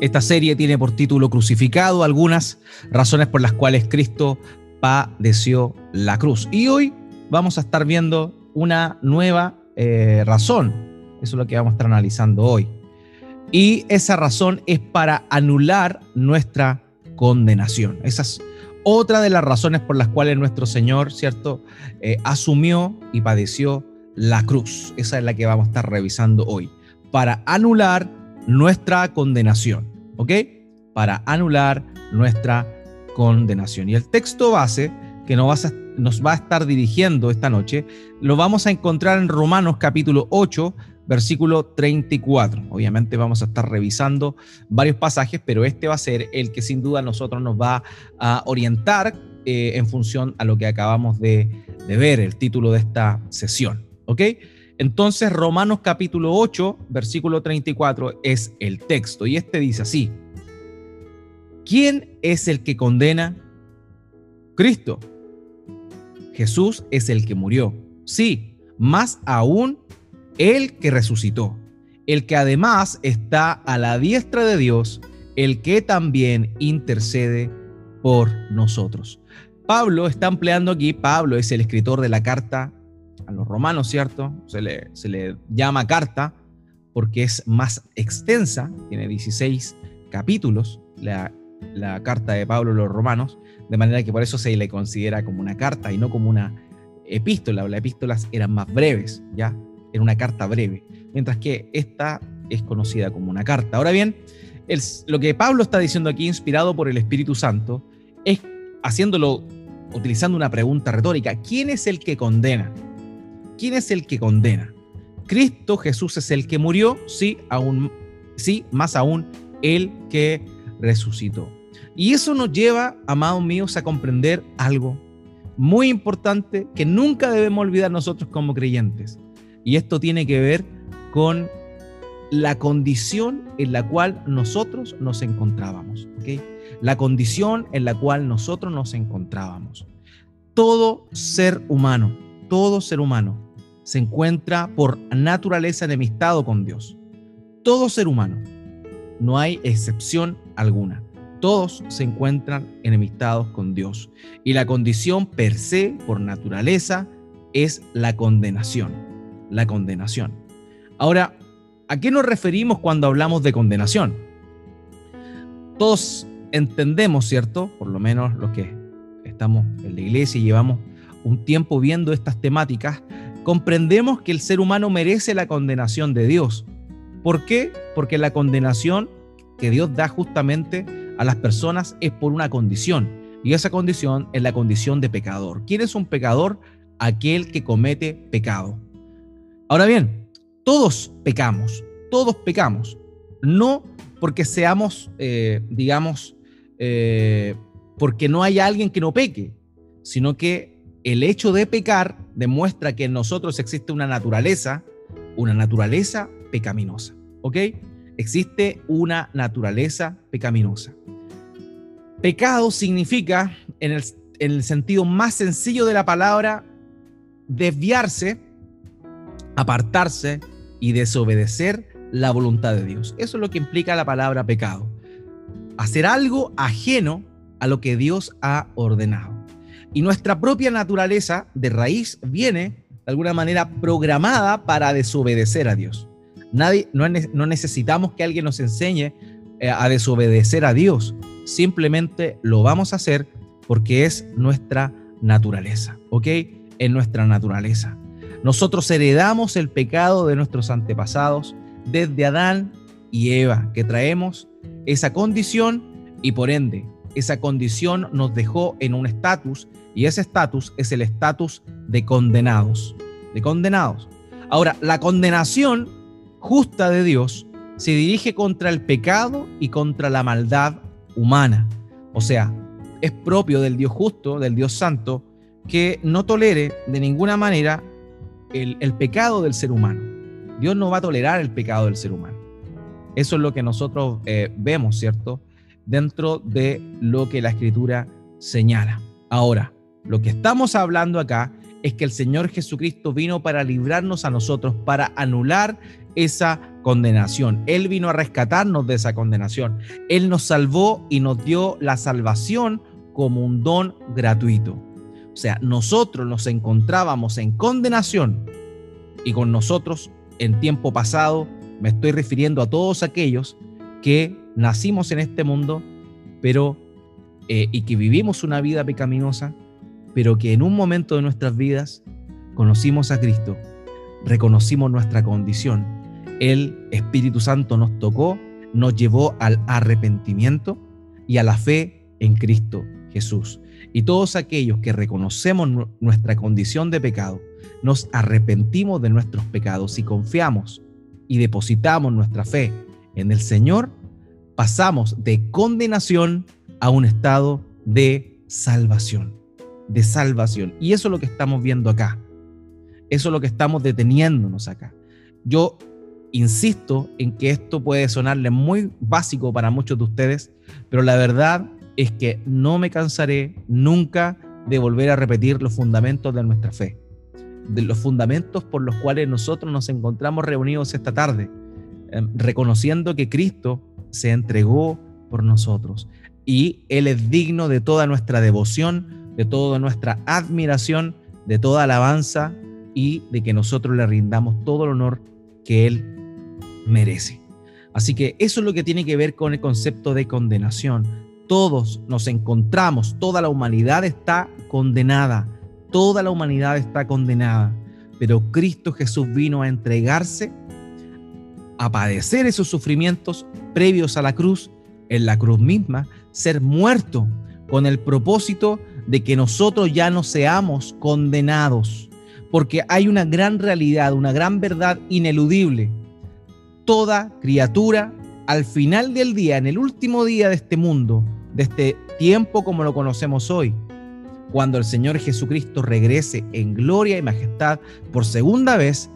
Esta serie tiene por título Crucificado algunas razones por las cuales Cristo padeció la cruz. Y hoy vamos a estar viendo una nueva eh, razón. Eso es lo que vamos a estar analizando hoy. Y esa razón es para anular nuestra condenación. Esa es otra de las razones por las cuales nuestro Señor, ¿cierto?, eh, asumió y padeció la cruz. Esa es la que vamos a estar revisando hoy. Para anular nuestra condenación. ¿Ok? Para anular nuestra condenación. Y el texto base que nos, va a estar dirigiendo esta noche lo vamos a encontrar en Romanos capítulo 8, versículo 34. Obviamente vamos a estar revisando varios pasajes, pero este va a ser el que sin duda nosotros nos va a orientar eh, en función a lo que acabamos de, de ver, el título de esta sesión. ¿Ok? Entonces Romanos capítulo 8, versículo 34 es el texto y este dice así, ¿quién es el que condena? Cristo. Jesús es el que murió. Sí, más aún el que resucitó, el que además está a la diestra de Dios, el que también intercede por nosotros. Pablo está empleando aquí, Pablo es el escritor de la carta a los romanos, ¿cierto? Se le, se le llama carta porque es más extensa, tiene 16 capítulos, la, la carta de Pablo a los romanos, de manera que por eso se le considera como una carta y no como una epístola. Las epístolas eran más breves, ¿ya? Era una carta breve, mientras que esta es conocida como una carta. Ahora bien, lo que Pablo está diciendo aquí, inspirado por el Espíritu Santo, es haciéndolo utilizando una pregunta retórica. ¿Quién es el que condena? ¿Quién es el que condena? Cristo Jesús es el que murió, sí, aún, sí, más aún, el que resucitó. Y eso nos lleva, amados míos, a comprender algo muy importante que nunca debemos olvidar nosotros como creyentes. Y esto tiene que ver con la condición en la cual nosotros nos encontrábamos. La condición en la cual nosotros nos encontrábamos. Todo ser humano, todo ser humano se encuentra por naturaleza enemistado con Dios. Todo ser humano, no hay excepción alguna. Todos se encuentran enemistados con Dios. Y la condición per se, por naturaleza, es la condenación. La condenación. Ahora, ¿a qué nos referimos cuando hablamos de condenación? Todos entendemos, ¿cierto? Por lo menos los que estamos en la iglesia y llevamos un tiempo viendo estas temáticas, comprendemos que el ser humano merece la condenación de Dios. ¿Por qué? Porque la condenación que Dios da justamente a las personas es por una condición. Y esa condición es la condición de pecador. ¿Quién es un pecador? Aquel que comete pecado. Ahora bien, todos pecamos, todos pecamos. No porque seamos, eh, digamos, eh, porque no hay alguien que no peque, sino que el hecho de pecar demuestra que en nosotros existe una naturaleza, una naturaleza pecaminosa. ¿Ok? Existe una naturaleza pecaminosa. Pecado significa, en el, en el sentido más sencillo de la palabra, desviarse, apartarse y desobedecer la voluntad de Dios. Eso es lo que implica la palabra pecado. Hacer algo ajeno a lo que Dios ha ordenado. Y nuestra propia naturaleza de raíz viene de alguna manera programada para desobedecer a Dios. Nadie, no, no necesitamos que alguien nos enseñe eh, a desobedecer a Dios. Simplemente lo vamos a hacer porque es nuestra naturaleza, ¿ok? Es nuestra naturaleza. Nosotros heredamos el pecado de nuestros antepasados desde Adán y Eva, que traemos esa condición y por ende esa condición nos dejó en un estatus y ese estatus es el estatus de condenados, de condenados. Ahora, la condenación justa de Dios se dirige contra el pecado y contra la maldad humana. O sea, es propio del Dios justo, del Dios santo, que no tolere de ninguna manera el, pecado del ser humano. Dios no va a tolerar el pecado del ser humano. Eso es lo que nosotros eh, vemos, ¿cierto? Dentro de lo que la escritura señala. Ahora, lo que estamos hablando acá es que el Señor Jesucristo vino para librarnos a nosotros, para anular esa condenación. Él vino a rescatarnos de esa condenación. Él nos salvó y nos dio la salvación como un don gratuito. O sea, nosotros nos encontrábamos en condenación y con nosotros en tiempo pasado me estoy refiriendo a todos aquellos que nacimos en este mundo, pero eh, y que vivimos una vida pecaminosa, pero que en un momento de nuestras vidas conocimos a Cristo, reconocimos nuestra condición. El Espíritu Santo nos tocó, nos llevó al arrepentimiento y a la fe en Cristo Jesús. Y todos aquellos que reconocemos nuestra condición de pecado, nos arrepentimos de nuestros pecados y confiamos y depositamos nuestra fe en el Señor, pasamos de condenación a un estado de salvación, de salvación. Y eso es lo que estamos viendo acá. Eso es lo que estamos deteniéndonos acá. Yo insisto en que esto puede sonarle muy básico para muchos de ustedes, pero la verdad es que no me cansaré nunca de volver a repetir los fundamentos de nuestra fe, de los fundamentos por los cuales nosotros nos encontramos reunidos esta tarde, em, reconociendo que Cristo se entregó por nosotros y Él es digno de toda nuestra devoción, de toda nuestra admiración, de toda alabanza y de que nosotros le rindamos todo el honor que Él merece. Así que eso es lo que tiene que ver con el concepto de condenación todos nos encontramos, toda la humanidad está condenada, toda la humanidad está condenada, pero Cristo Jesús vino a entregarse, a padecer esos sufrimientos previos a la cruz, en la cruz misma, ser muerto con el propósito de que nosotros ya no seamos condenados, porque hay una gran realidad, una gran verdad ineludible. Toda criatura al final del día, en el último día de este mundo, de este tiempo como lo conocemos hoy, cuando el Señor Jesucristo regrese en gloria y majestad por segunda vez,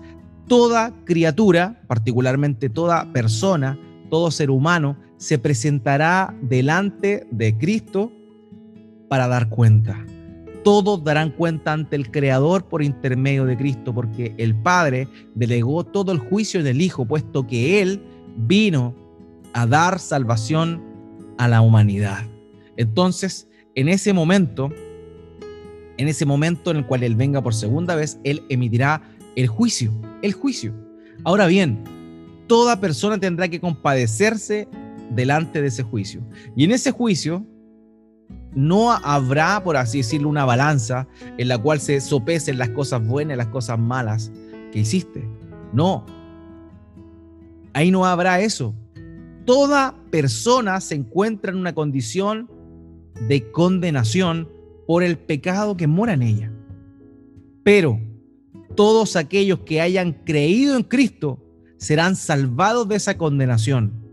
toda criatura, particularmente toda persona, todo ser humano, se presentará delante de Cristo para dar cuenta. Todos darán cuenta ante el Creador por intermedio de Cristo, porque el Padre delegó todo el juicio en el Hijo, puesto que Él vino a dar salvación a la humanidad. Entonces, en ese momento, en ese momento en el cual Él venga por segunda vez, Él emitirá el juicio, el juicio. Ahora bien, toda persona tendrá que compadecerse delante de ese juicio. Y en ese juicio no habrá, por así decirlo, una balanza en la cual se sopesen las cosas buenas y las cosas malas que hiciste. No. Ahí no habrá eso. Toda persona se encuentra en una condición de condenación por el pecado que mora en ella. Pero todos aquellos que hayan creído en Cristo serán salvados de esa condenación.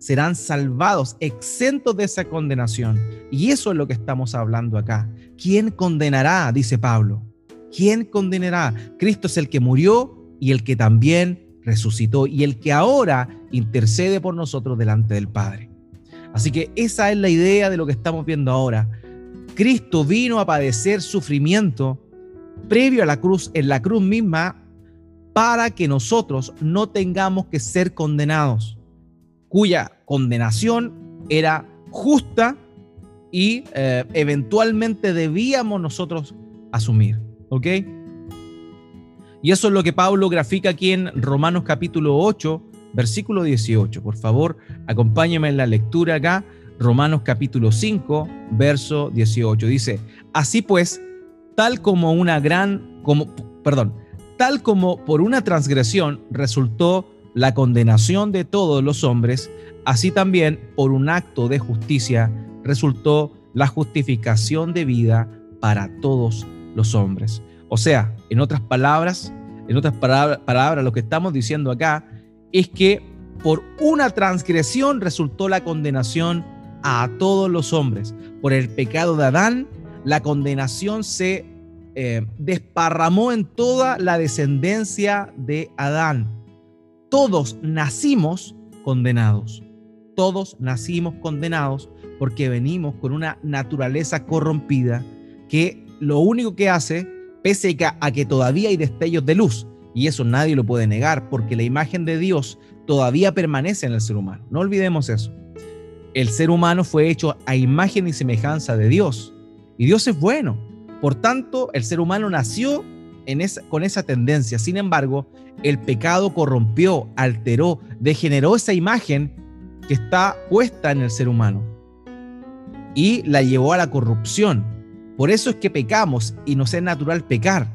Serán salvados, exentos de esa condenación. Y eso es lo que estamos hablando acá. ¿Quién condenará? Dice Pablo. ¿Quién condenará? Cristo es el que murió y el que también resucitó y el que ahora intercede por nosotros delante del Padre. Así que esa es la idea de lo que estamos viendo ahora. Cristo vino a padecer sufrimiento previo a la cruz, en la cruz misma, para que nosotros no tengamos que ser condenados, cuya condenación era justa y eh, eventualmente debíamos nosotros asumir. ¿Ok? Y eso es lo que Pablo grafica aquí en Romanos capítulo 8, versículo 18. Por favor, acompáñame en la lectura acá. Romanos capítulo 5, verso 18. Dice, así pues, tal como una gran, como, perdón, tal como por una transgresión resultó la condenación de todos los hombres, así también por un acto de justicia resultó la justificación de vida para todos los hombres. O sea, en otras palabras, en otras palabras, lo que estamos diciendo acá es que por una transgresión resultó la condenación a todos los hombres. Por el pecado de Adán, la condenación se eh, desparramó en toda la descendencia de Adán. Todos nacimos condenados. Todos nacimos condenados porque venimos con una naturaleza corrompida que lo único que hace pese a que todavía hay destellos de luz. Y eso nadie lo puede negar, porque la imagen de Dios todavía permanece en el ser humano. No olvidemos eso. El ser humano fue hecho a imagen y semejanza de Dios. Y Dios es bueno. Por tanto, el ser humano nació con esa tendencia. Sin embargo, el pecado corrompió, alteró, degeneró esa imagen que está puesta en el ser humano y la llevó a la corrupción. Por eso es que pecamos y nos es natural pecar,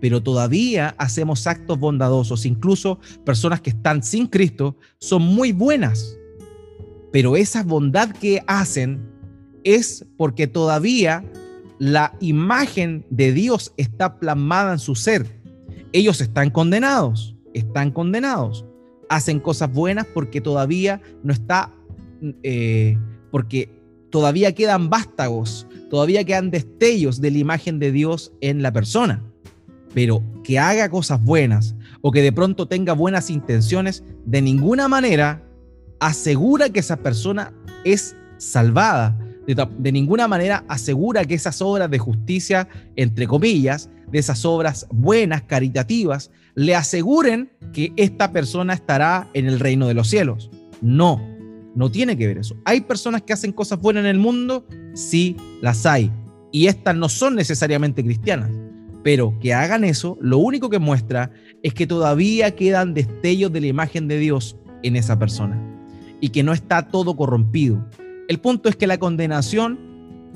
pero todavía hacemos actos bondadosos. Incluso personas que están sin Cristo son muy buenas, pero esa bondad que hacen es porque todavía la imagen de Dios está plasmada en su ser. Ellos están condenados, están condenados. Hacen cosas buenas porque todavía no está, eh, porque todavía quedan vástagos, todavía quedan destellos de la imagen de Dios en la persona. Pero que haga cosas buenas o que de pronto tenga buenas intenciones, de ninguna manera asegura que esa persona es salvada. De, ninguna manera asegura que esas obras de justicia, entre comillas, de esas obras buenas, caritativas, le aseguren que esta persona estará en el reino de los cielos. No, no tiene que ver eso. ¿Hay personas que hacen cosas buenas en el mundo? Sí, las hay. Y estas no son necesariamente cristianas. Pero que hagan eso, lo único que muestra es que todavía quedan destellos de la imagen de Dios en esa persona. Y que no está todo corrompido. El punto es que la condenación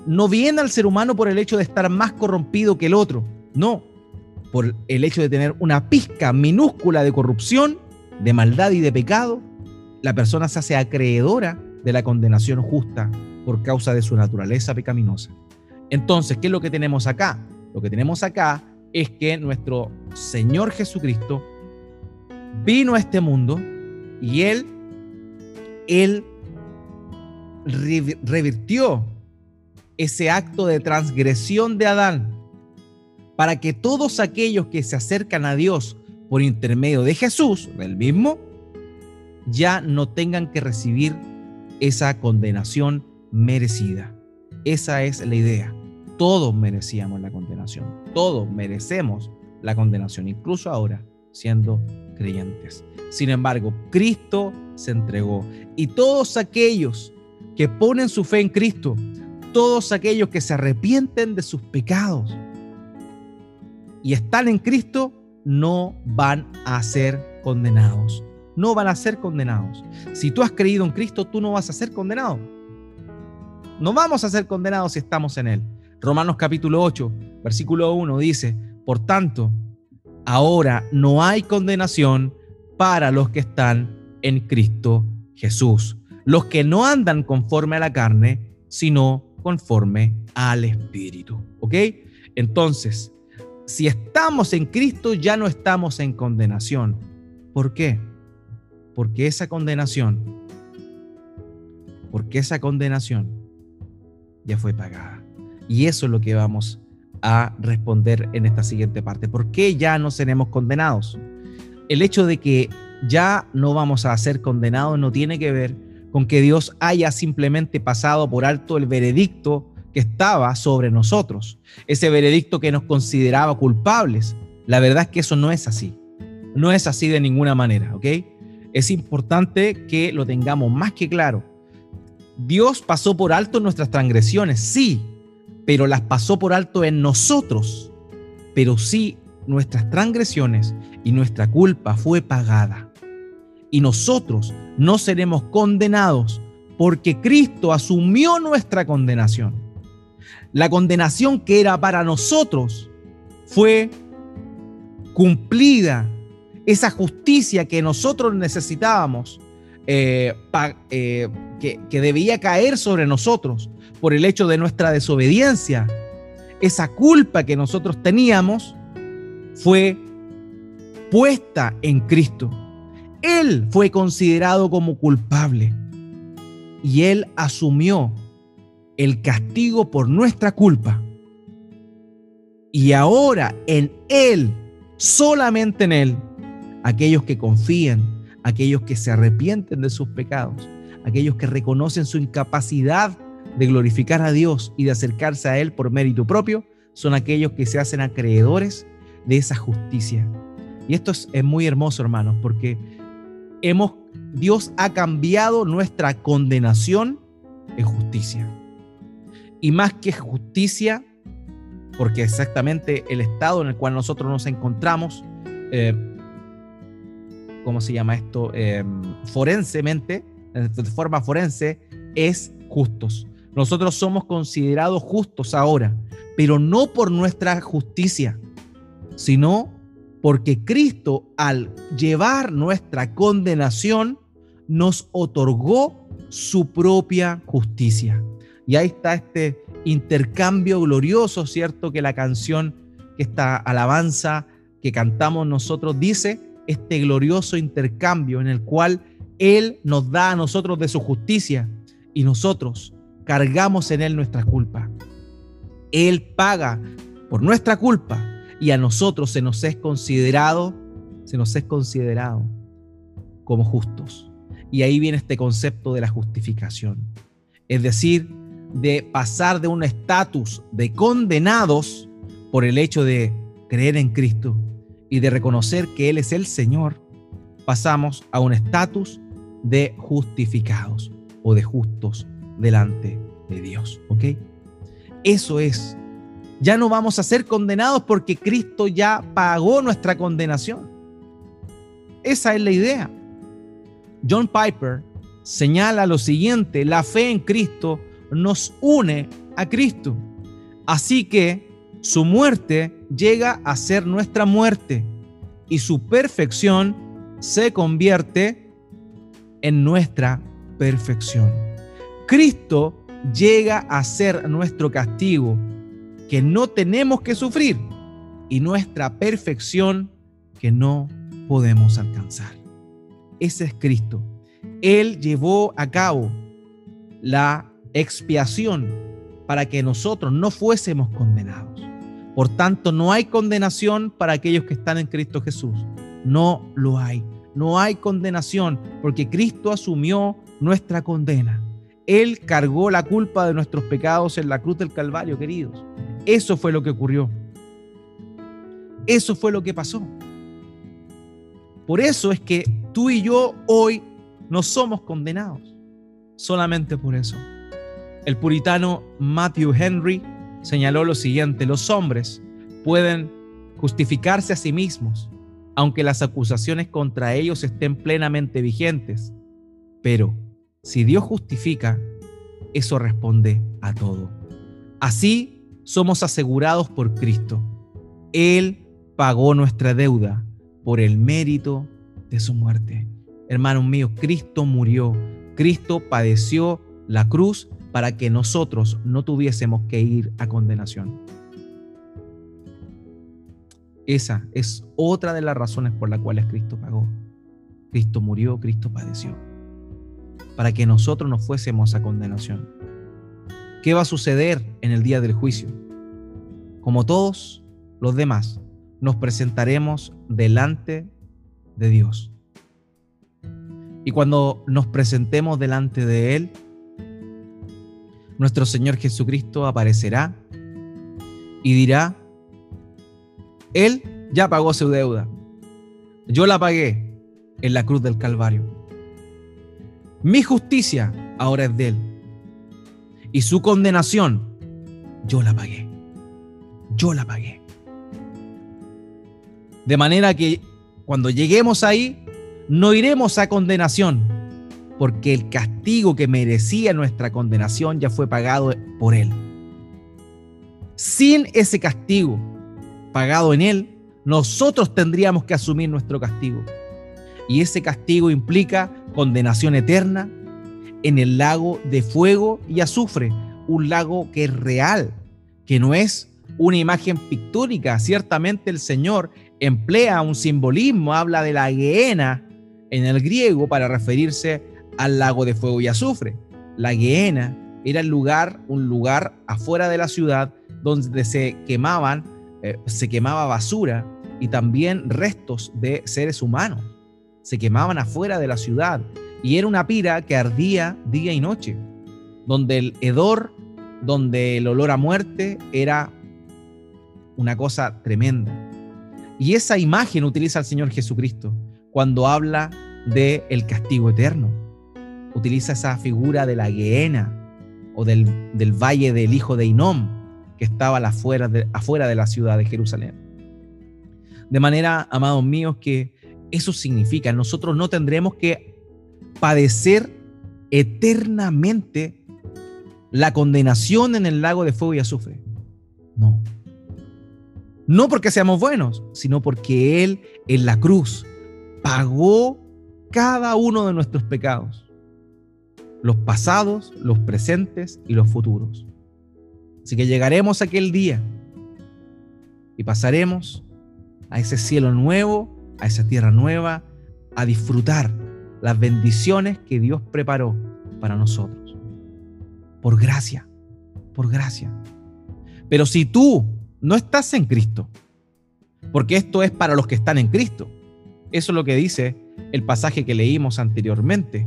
no viene al ser humano por el hecho de estar más corrompido que el otro. No, por el hecho de tener una pizca minúscula de corrupción, de maldad y de pecado la persona se hace acreedora de la condenación justa por causa de su naturaleza pecaminosa. Entonces, ¿qué es lo que tenemos acá? Lo que tenemos acá es que nuestro Señor Jesucristo vino a este mundo y Él, Él revirtió ese acto de transgresión de Adán para que todos aquellos que se acercan a Dios por intermedio de Jesús, del mismo, ya no tengan que recibir esa condenación merecida. Esa es la idea. Todos merecíamos la condenación. Todos merecemos la condenación, incluso ahora siendo creyentes. Sin embargo, Cristo se entregó y todos aquellos que ponen su fe en Cristo, todos aquellos que se arrepienten de sus pecados y están en Cristo, no van a ser condenados no van a ser condenados. Si tú has creído en Cristo, tú no vas a ser condenado. No vamos a ser condenados si estamos en Él. Romanos capítulo 8, versículo 1 dice, por tanto, ahora no hay condenación para los que están en Cristo Jesús, los que no andan conforme a la carne, sino conforme al Espíritu. ¿Ok? Entonces, si estamos en Cristo, ya no estamos en condenación. ¿Por qué? porque esa condenación, porque esa condenación ya fue pagada. Y eso es lo que vamos a responder en esta siguiente parte. ¿Por qué ya no seremos condenados? El hecho de que ya no vamos a ser condenados no tiene que ver con que Dios haya simplemente pasado por alto el veredicto que estaba sobre nosotros, ese veredicto que nos consideraba culpables. La verdad es que eso no es así. No es así de ninguna manera, ¿ok? es importante que lo tengamos más que claro. Dios pasó por alto nuestras transgresiones, sí, pero las pasó por alto en nosotros. Pero sí, nuestras transgresiones y nuestra culpa fue pagada. Y nosotros no seremos condenados porque Cristo asumió nuestra condenación. La condenación que era para nosotros fue cumplida esa justicia que nosotros necesitábamos, eh, eh, que, que debía caer sobre nosotros por el hecho de nuestra desobediencia, esa culpa que nosotros teníamos, fue puesta en Cristo. Él fue considerado como culpable y Él asumió el castigo por nuestra culpa. Y ahora en Él, solamente en Él, aquellos que confían, aquellos que se arrepienten de sus pecados, aquellos que reconocen su incapacidad de glorificar a Dios y de acercarse a Él por mérito propio, son aquellos que se hacen acreedores de esa justicia. Y esto es, muy hermoso, hermanos, porque hemos, Dios ha cambiado nuestra condenación en justicia. Y más que justicia, porque exactamente el estado en el cual nosotros nos encontramos, eh, ¿cómo se llama esto? Eh, forensemente, de forma forense, es justos. Nosotros somos considerados justos ahora, pero no por nuestra justicia, sino porque Cristo al llevar nuestra condenación nos otorgó su propia justicia. Y ahí está este intercambio glorioso, ¿cierto? Que la canción, que esta alabanza que cantamos nosotros dice, este glorioso intercambio en el cual Él nos da a nosotros de su justicia y nosotros cargamos en Él nuestra culpa. Él paga por nuestra culpa y a nosotros se nos es considerado, se nos es considerado como justos. Y ahí viene este concepto de la justificación. Es decir, de pasar de un estatus de condenados por el hecho de creer en Cristo y de reconocer que Él es el Señor, pasamos a un estatus de justificados o de justos delante de Dios. ¿Ok? Eso es. Ya no vamos a ser condenados porque Cristo ya pagó nuestra condenación. Esa es la idea. John Piper señala lo siguiente, la fe en Cristo nos une a Cristo. Así que su muerte llega a ser nuestra muerte y su perfección se convierte en nuestra perfección. Cristo llega a ser nuestro castigo que no tenemos que sufrir y nuestra perfección que no podemos alcanzar. Ese es Cristo. Él llevó a cabo la expiación para que nosotros no fuésemos condenados. Por tanto, no hay condenación para aquellos que están en Cristo Jesús. No lo hay. No hay condenación porque Cristo asumió nuestra condena. Él cargó la culpa de nuestros pecados en la cruz del Calvario, queridos. Eso fue lo que ocurrió. Eso fue lo que pasó. Por eso es que tú y yo hoy no somos condenados. Solamente por eso. El puritano Matthew Henry señaló lo siguiente, los hombres pueden justificarse a sí mismos, aunque las acusaciones contra ellos estén plenamente vigentes. Pero si Dios justifica, eso responde a todo. Así somos asegurados por Cristo. Él pagó nuestra deuda por el mérito de su muerte. Hermanos míos, Cristo murió, Cristo padeció la cruz para que nosotros no tuviésemos que ir a condenación. Esa es otra de las razones por las cuales Cristo pagó. Cristo murió, Cristo padeció, para que nosotros no fuésemos a condenación. ¿Qué va a suceder en el día del juicio? Como todos los demás, nos presentaremos delante de Dios. Y cuando nos presentemos delante de Él, nuestro Señor Jesucristo aparecerá y dirá, Él ya pagó su deuda. Yo la pagué en la cruz del Calvario. Mi justicia ahora es de Él. Y su condenación, yo la pagué. Yo la pagué. De manera que cuando lleguemos ahí, no iremos a condenación, porque el castigo que merecía nuestra condenación ya fue pagado por Él. Sin ese castigo pagado en Él, nosotros tendríamos que asumir nuestro castigo. Y ese castigo implica condenación eterna en el lago de fuego y azufre, un lago que es real, que no es una imagen pictórica. Ciertamente el Señor emplea un simbolismo, habla de la guiena en el griego para referirse al lago de fuego y azufre. La Gehenna era el lugar, un lugar afuera de la ciudad donde se quemaban, eh, se quemaba basura y también restos de seres humanos. Se quemaban afuera de la ciudad y era una pira que ardía día y noche, donde el hedor, donde el olor a muerte era una cosa tremenda. Y esa imagen utiliza el Señor Jesucristo cuando habla del el castigo eterno. Utiliza esa figura de la Gehenna o del, del valle del hijo de Inom, que estaba afuera de, afuera de la ciudad de Jerusalén. De manera, amados míos, que eso significa, nosotros no tendremos que padecer eternamente la condenación en el lago de fuego y azufre. No. No porque seamos buenos, sino porque Él en la cruz pagó cada uno de nuestros pecados, los pasados, los presentes y los futuros. Así que llegaremos a aquel día y pasaremos a ese cielo nuevo, a esa tierra nueva, a disfrutar las bendiciones que Dios preparó para nosotros. Por gracia, por gracia. Pero si tú no estás en Cristo, porque esto es para los que están en Cristo, eso es lo que dice el pasaje que leímos anteriormente.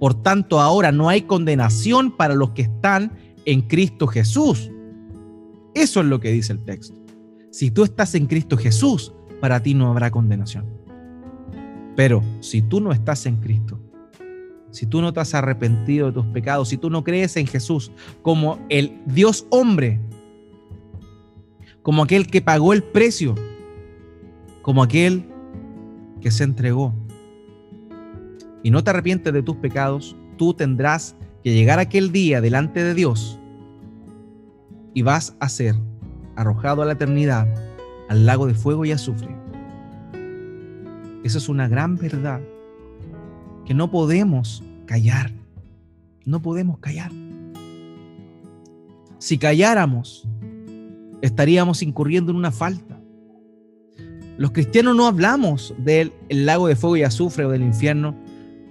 Por tanto, ahora no hay condenación para los que están en Cristo Jesús. Eso es lo que dice el texto. Si tú estás en Cristo Jesús, para ti no habrá condenación. Pero si tú no estás en Cristo, si tú no te has arrepentido de tus pecados, si tú no crees en Jesús como el Dios hombre, como aquel que pagó el precio, como aquel que se entregó, y no te arrepientes de tus pecados, tú tendrás que llegar aquel día delante de Dios y vas a ser arrojado a la eternidad al lago de fuego y azufre. Esa es una gran verdad que no podemos callar. No podemos callar. Si calláramos, estaríamos incurriendo en una falta. Los cristianos no hablamos del lago de fuego y azufre o del infierno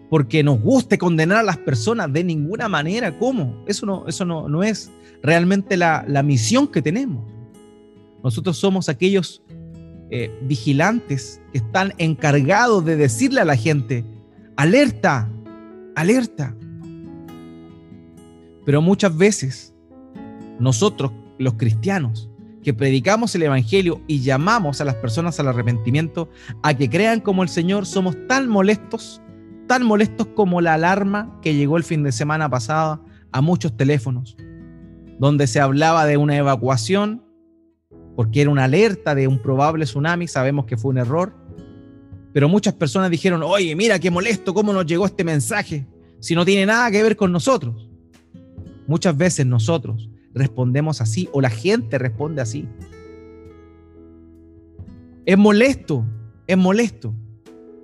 porque nos guste condenar a las personas de ninguna manera. ¿Cómo? Eso no, eso no, no es realmente la, la misión que tenemos. Nosotros somos aquellos eh, vigilantes que están encargados de decirle a la gente, alerta, alerta. Pero muchas veces nosotros, los cristianos, que predicamos el Evangelio y llamamos a las personas al arrepentimiento, a que crean como el Señor, somos tan molestos, tan molestos como la alarma que llegó el fin de semana pasado a muchos teléfonos, donde se hablaba de una evacuación porque era una alerta de un probable tsunami, sabemos que fue un error, pero muchas personas dijeron, oye, mira qué molesto, cómo nos llegó este mensaje, si no tiene nada que ver con nosotros. Muchas veces nosotros respondemos así o la gente responde así. Es molesto, es molesto,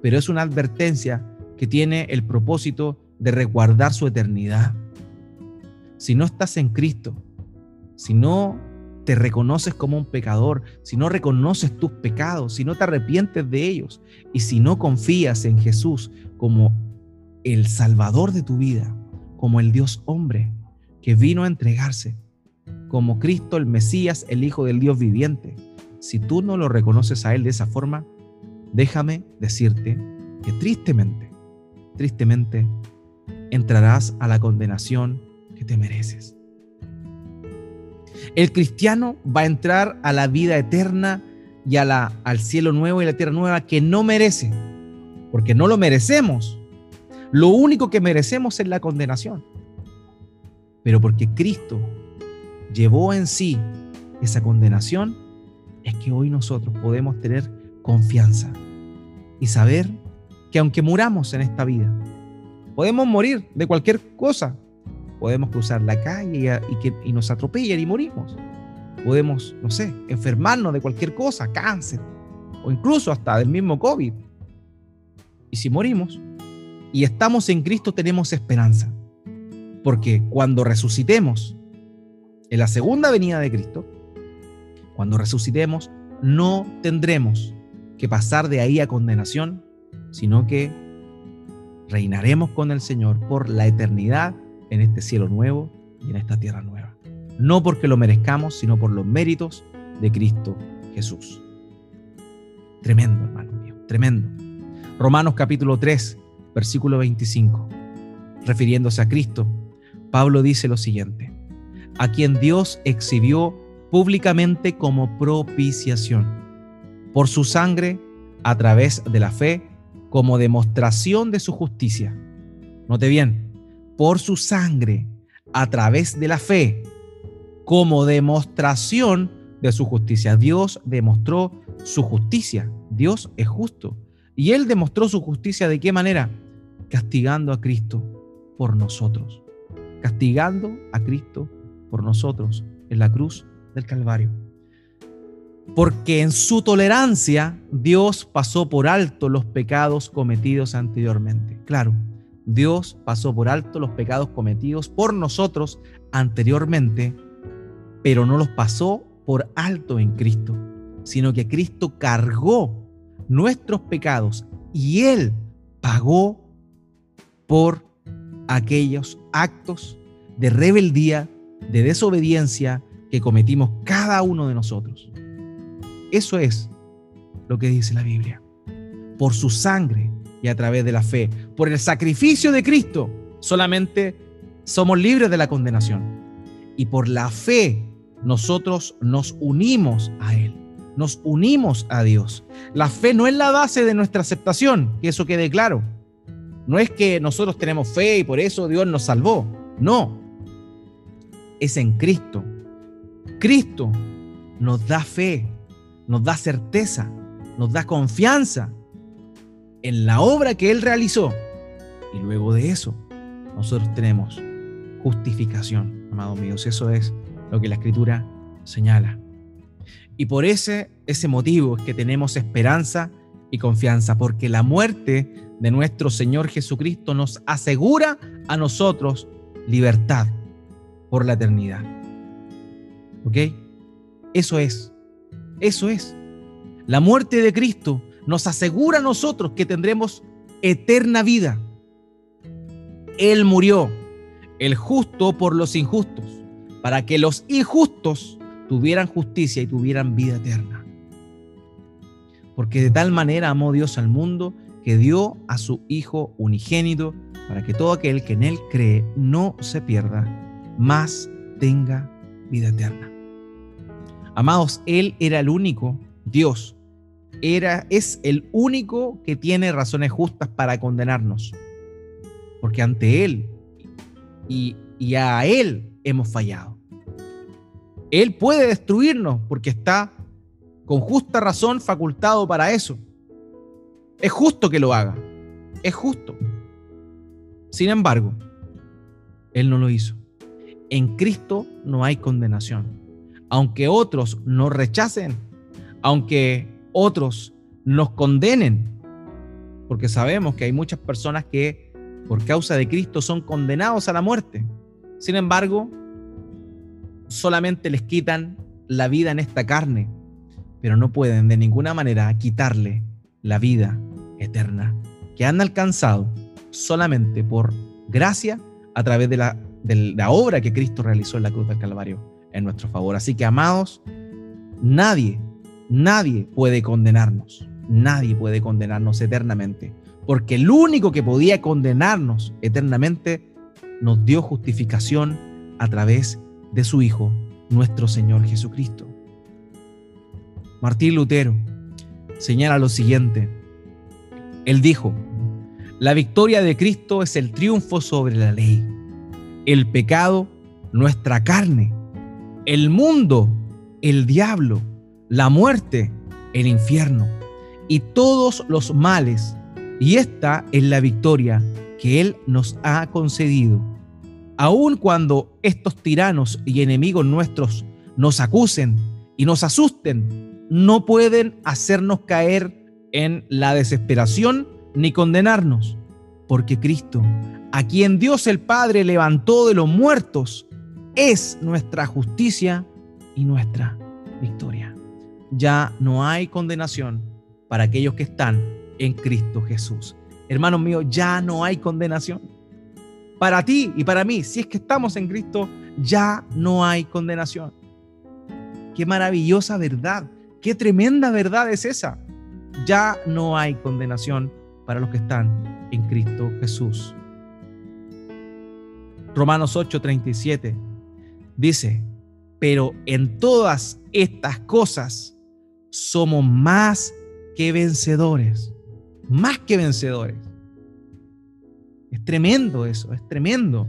pero es una advertencia que tiene el propósito de resguardar su eternidad. Si no estás en Cristo, si no te reconoces como un pecador, si no reconoces tus pecados, si no te arrepientes de ellos y si no confías en Jesús como el Salvador de tu vida, como el Dios hombre que vino a entregarse, como Cristo el Mesías, el Hijo del Dios viviente, si tú no lo reconoces a Él de esa forma, déjame decirte que tristemente, tristemente, entrarás a la condenación que te mereces. El cristiano va a entrar a la vida eterna y al cielo nuevo y la tierra nueva que no merece, porque no lo merecemos. Lo único que merecemos es la condenación. Pero porque Cristo llevó en sí esa condenación, es que hoy nosotros podemos tener confianza y saber que aunque muramos en esta vida, podemos morir de cualquier cosa, Podemos cruzar la calle y, que, y nos atropellen y morimos. Podemos, no sé, enfermarnos de cualquier cosa, cáncer, o incluso hasta del mismo COVID. Y si morimos y estamos en Cristo, tenemos esperanza. Porque cuando resucitemos, en la segunda venida de Cristo, cuando resucitemos, no tendremos que pasar de ahí a condenación, sino que reinaremos con el Señor por la eternidad en este cielo nuevo y en esta tierra nueva. No porque lo merezcamos, sino por los méritos de Cristo Jesús. Tremendo, hermano mío, tremendo. Romanos capítulo 3, versículo 25. Refiriéndose a Cristo, Pablo dice lo siguiente, a quien Dios exhibió públicamente como propiciación por su sangre a través de la fe como demostración de su justicia. Note bien, por su sangre, a través de la fe, como demostración de su justicia. Dios demostró su justicia. Dios es justo. Y Él demostró su justicia de qué manera? Castigando a Cristo por nosotros. Castigando a Cristo por nosotros en la cruz del Calvario. Porque en su tolerancia Dios pasó por alto los pecados cometidos anteriormente. Claro, Dios pasó por alto los pecados cometidos por nosotros anteriormente, pero no los pasó por alto en Cristo, sino que Cristo cargó nuestros pecados y Él pagó por aquellos actos de rebeldía, de desobediencia que cometimos cada uno de nosotros. Eso es lo que dice la Biblia. Por su sangre y a través de la fe, por el sacrificio de Cristo, solamente somos libres de la condenación. Y por la fe nosotros nos unimos a Él, nos unimos a Dios. La fe no es la base de nuestra aceptación, que eso quede claro. No es que nosotros tenemos fe y por eso Dios nos salvó. No, es en Cristo. Cristo nos da fe, nos da certeza, nos da confianza en la obra que Él realizó. Y luego de eso, nosotros tenemos justificación, amados míos. Eso es lo que la Escritura señala. Y por ese, ese motivo es que tenemos esperanza y confianza, porque la muerte de nuestro Señor Jesucristo nos asegura a nosotros libertad por la eternidad. ¿Ok? Eso es. Eso es. La muerte de Cristo nos asegura a nosotros que tendremos eterna vida. Él murió, el justo por los injustos, para que los injustos tuvieran justicia y tuvieran vida eterna. Porque de tal manera amó Dios al mundo que dio a su Hijo unigénito para que todo aquel que en Él cree no se pierda, mas tenga vida eterna. Amados, Él era el único Dios. Era, es el único que tiene razones justas para condenarnos. Porque ante Él y, a Él hemos fallado. Él puede destruirnos porque está con justa razón facultado para eso. Es justo que lo haga. Es justo. Sin embargo, Él no lo hizo. En Cristo no hay condenación. Aunque otros nos rechacen, aunque otros nos condenen, porque sabemos que hay muchas personas que por causa de Cristo son condenados a la muerte. Sin embargo, solamente les quitan la vida en esta carne, pero no pueden de ninguna manera quitarle la vida eterna que han alcanzado solamente por gracia a través de la, de la obra que Cristo realizó en la cruz del Calvario en nuestro favor. Así que, amados, nadie, nadie puede condenarnos, nadie puede condenarnos eternamente, porque el único que podía condenarnos eternamente nos dio justificación a través de su Hijo, nuestro Señor Jesucristo. Martín Lutero señala lo siguiente. Él dijo, la victoria de Cristo es el triunfo sobre la ley, el pecado, nuestra carne, el mundo, el diablo, la muerte, el infierno y todos los males. Y esta es la victoria que Él nos ha concedido. Aun cuando estos tiranos y enemigos nuestros nos acusen y nos asusten, no pueden hacernos caer en la desesperación ni condenarnos, porque Cristo, a quien Dios el Padre levantó de los muertos, es nuestra justicia y nuestra victoria. Ya no hay condenación para aquellos que están en Cristo Jesús. Hermanos míos, ya no hay condenación. Para ti y para mí, si es que estamos en Cristo, ya no hay condenación. Qué maravillosa verdad, qué tremenda verdad es esa ya no hay condenación para los que están en Cristo Jesús. Romanos 8:37 dice, pero en todas estas cosas somos más que vencedores más que vencedores. Es tremendo eso, es tremendo.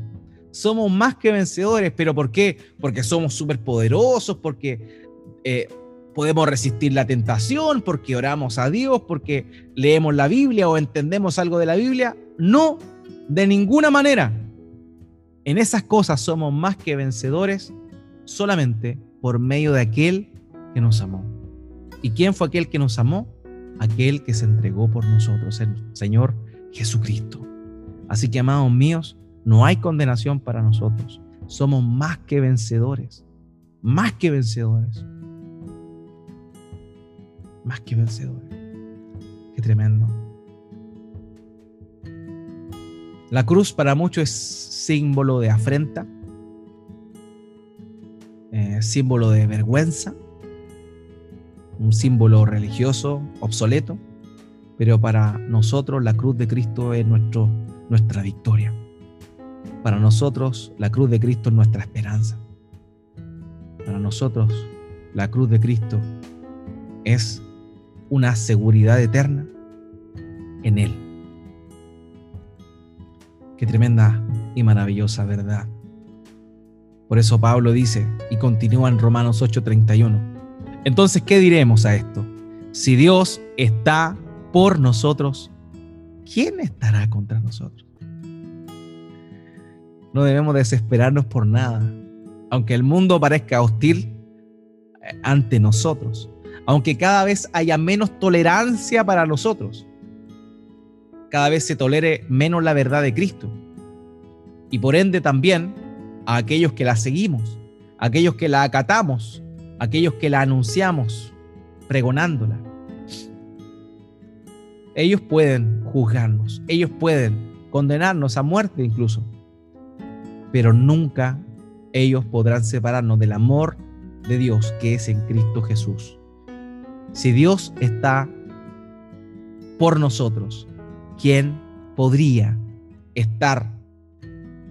Somos más que vencedores, pero ¿por qué? Porque somos súper poderosos, porque eh, podemos resistir la tentación, porque oramos a Dios, porque leemos la Biblia o entendemos algo de la Biblia. No, de ninguna manera. En esas cosas somos más que vencedores solamente por medio de aquel que nos amó. ¿Y quién fue aquel que nos amó? Aquel que se entregó por nosotros, el Señor Jesucristo. Así que, amados míos, no hay condenación para nosotros. Somos más que vencedores. Más que vencedores. Más que vencedores. Qué tremendo. La cruz para muchos es símbolo de afrenta, eh, símbolo de vergüenza, un símbolo religioso obsoleto, pero para nosotros la cruz de Cristo es nuestro, nuestra victoria. Para nosotros la cruz de Cristo es nuestra esperanza. Para nosotros la cruz de Cristo es una seguridad eterna en Él. Qué tremenda y maravillosa verdad. Por eso Pablo dice, y continúa en Romanos 8:31, entonces, ¿qué diremos a esto? Si Dios está por nosotros, ¿quién estará contra nosotros? No debemos desesperarnos por nada, aunque el mundo parezca hostil eh, ante nosotros, aunque cada vez haya menos tolerancia para nosotros, cada vez se tolere menos la verdad de Cristo. Y por ende también a aquellos que la seguimos, a aquellos que la acatamos, aquellos que la anunciamos, pregonándola. Ellos pueden juzgarnos, ellos pueden condenarnos a muerte incluso, pero nunca ellos podrán separarnos del amor de Dios que es en Cristo Jesús. Si Dios está por nosotros, ¿quién podría estar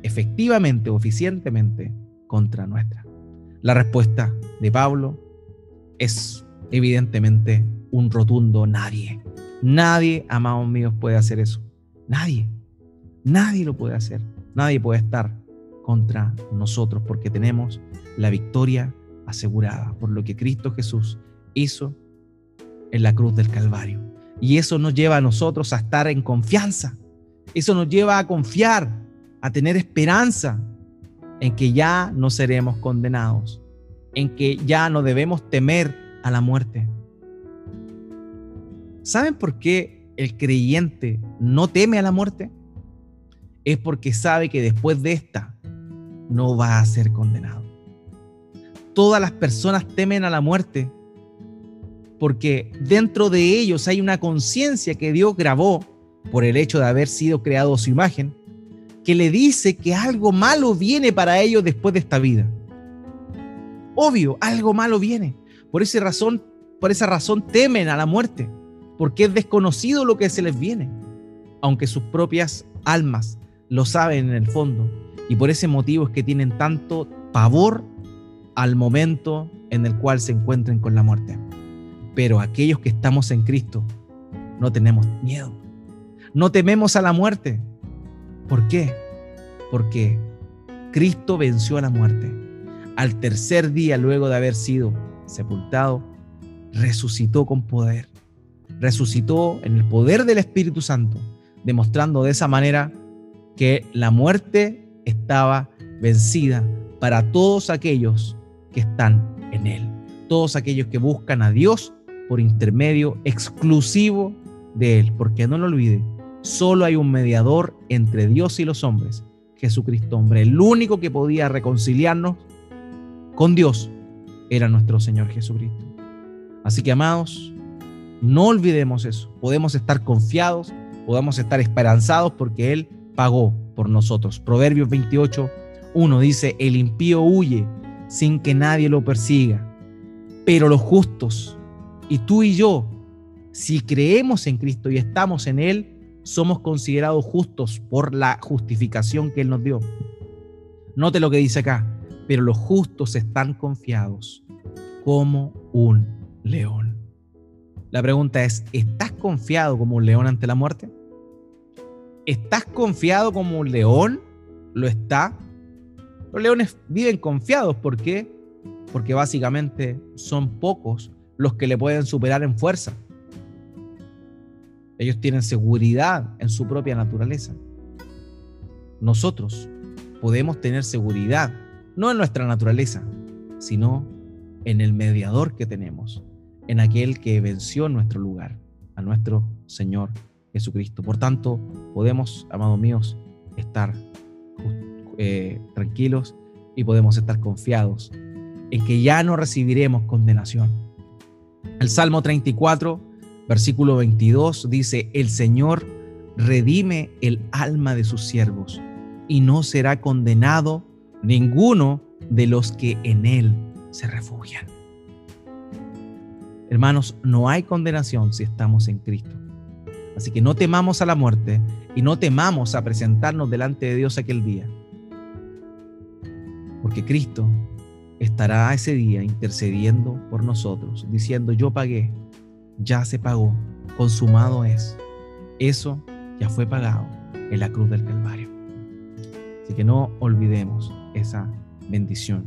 efectivamente o eficientemente contra nuestra? La respuesta de Pablo es evidentemente un rotundo nadie. Nadie, amados míos, puede hacer eso. Nadie. Nadie lo puede hacer. Nadie puede estar contra nosotros porque tenemos la victoria asegurada por lo que Cristo Jesús hizo en la cruz del Calvario. Y eso nos lleva a nosotros a estar en confianza. Eso nos lleva a confiar, a tener esperanza en que ya no seremos condenados, en que ya no debemos temer a la muerte. ¿Saben por qué el creyente no teme a la muerte? Es porque sabe que después de esta no va a ser condenado. Todas las personas temen a la muerte porque dentro de ellos hay una conciencia que Dios grabó por el hecho de haber sido creado su imagen, que le dice que algo malo viene para ellos después de esta vida. Obvio, algo malo viene. Por esa razón, por esa razón temen a la muerte, porque es desconocido lo que se les viene, aunque sus propias almas lo saben en el fondo, y por ese motivo es que tienen tanto pavor al momento en el cual se encuentren con la muerte. Pero aquellos que estamos en Cristo no tenemos miedo. No tememos a la muerte. ¿Por qué? Porque Cristo venció a la muerte. Al tercer día, luego de haber sido sepultado, resucitó con poder. Resucitó en el poder del Espíritu Santo, demostrando de esa manera que la muerte estaba vencida para todos aquellos que están en Él. Todos aquellos que buscan a Dios por intermedio exclusivo de Él, porque no lo olvide, solo hay un mediador entre Dios y los hombres, Jesucristo hombre. El único que podía reconciliarnos con Dios era nuestro Señor Jesucristo. Así que amados, no olvidemos eso. Podemos estar confiados, podemos estar esperanzados porque Él pagó por nosotros. Proverbios 28, 1 dice, el impío huye sin que nadie lo persiga, pero los justos y tú y yo, si creemos en Cristo y estamos en Él, somos considerados justos por la justificación que Él nos dio. Note lo que dice acá, pero los justos están confiados como un león. La pregunta es, ¿estás confiado como un león ante la muerte? ¿Estás confiado como un león? ¿Lo está? Los leones viven confiados, ¿por qué? Porque básicamente son pocos los que le pueden superar en fuerza. Ellos tienen seguridad en su propia naturaleza. Nosotros podemos tener seguridad, no en nuestra naturaleza, sino en el mediador que tenemos, en aquel que venció en nuestro lugar, a nuestro Señor Jesucristo. Por tanto, podemos, amados míos, estar eh, tranquilos y podemos estar confiados en que ya no recibiremos condenación. El Salmo 34, versículo 22 dice, el Señor redime el alma de sus siervos y no será condenado ninguno de los que en Él se refugian. Hermanos, no hay condenación si estamos en Cristo. Así que no temamos a la muerte y no temamos a presentarnos delante de Dios aquel día. Porque Cristo estará ese día intercediendo por nosotros, diciendo, yo pagué, ya se pagó, consumado es. Eso ya fue pagado en la cruz del Calvario. Así que no olvidemos esa bendición.